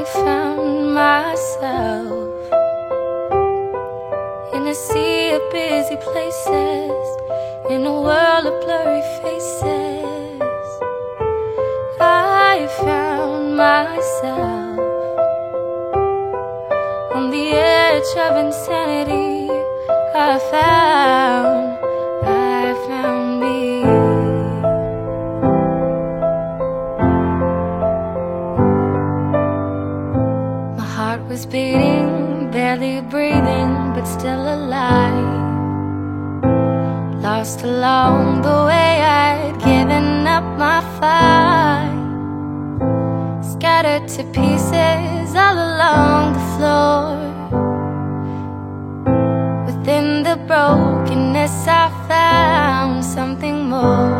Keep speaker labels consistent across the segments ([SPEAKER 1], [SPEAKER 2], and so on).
[SPEAKER 1] I found myself in a sea of busy places, in a world of blurry faces. I found myself on the edge of insanity. I found. Was beating, barely breathing, but still alive. Lost along the way, I'd given up my fight. Scattered to pieces all along the floor. Within the brokenness, I found something more.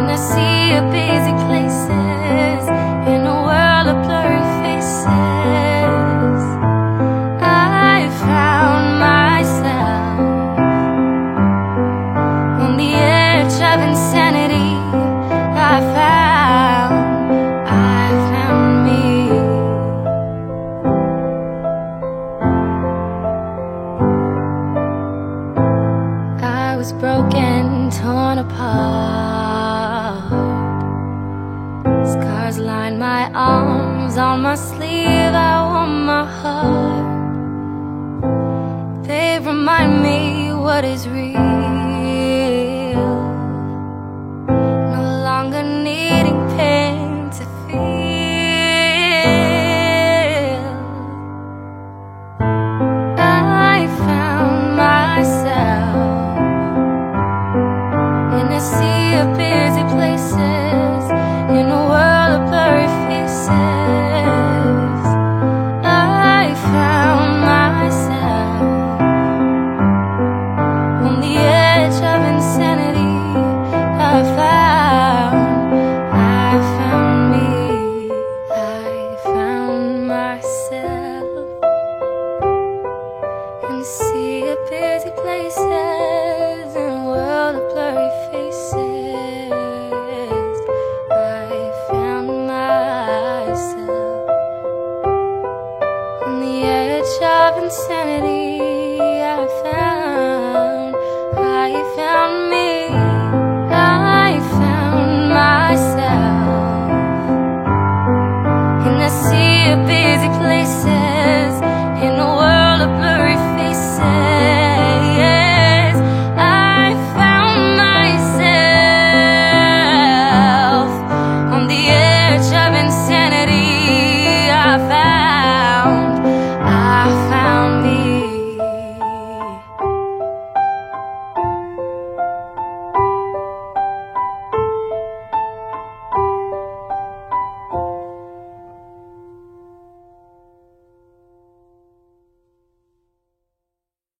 [SPEAKER 1] In a sea of busy places, in a world of blurry faces. I found myself on the edge of insanity. I found, I found me. I was broken, torn apart. My arms, on my sleeve, I want my heart. They remind me what is real. busy places and a world of blurry faces. I found myself on the edge of insanity. I found.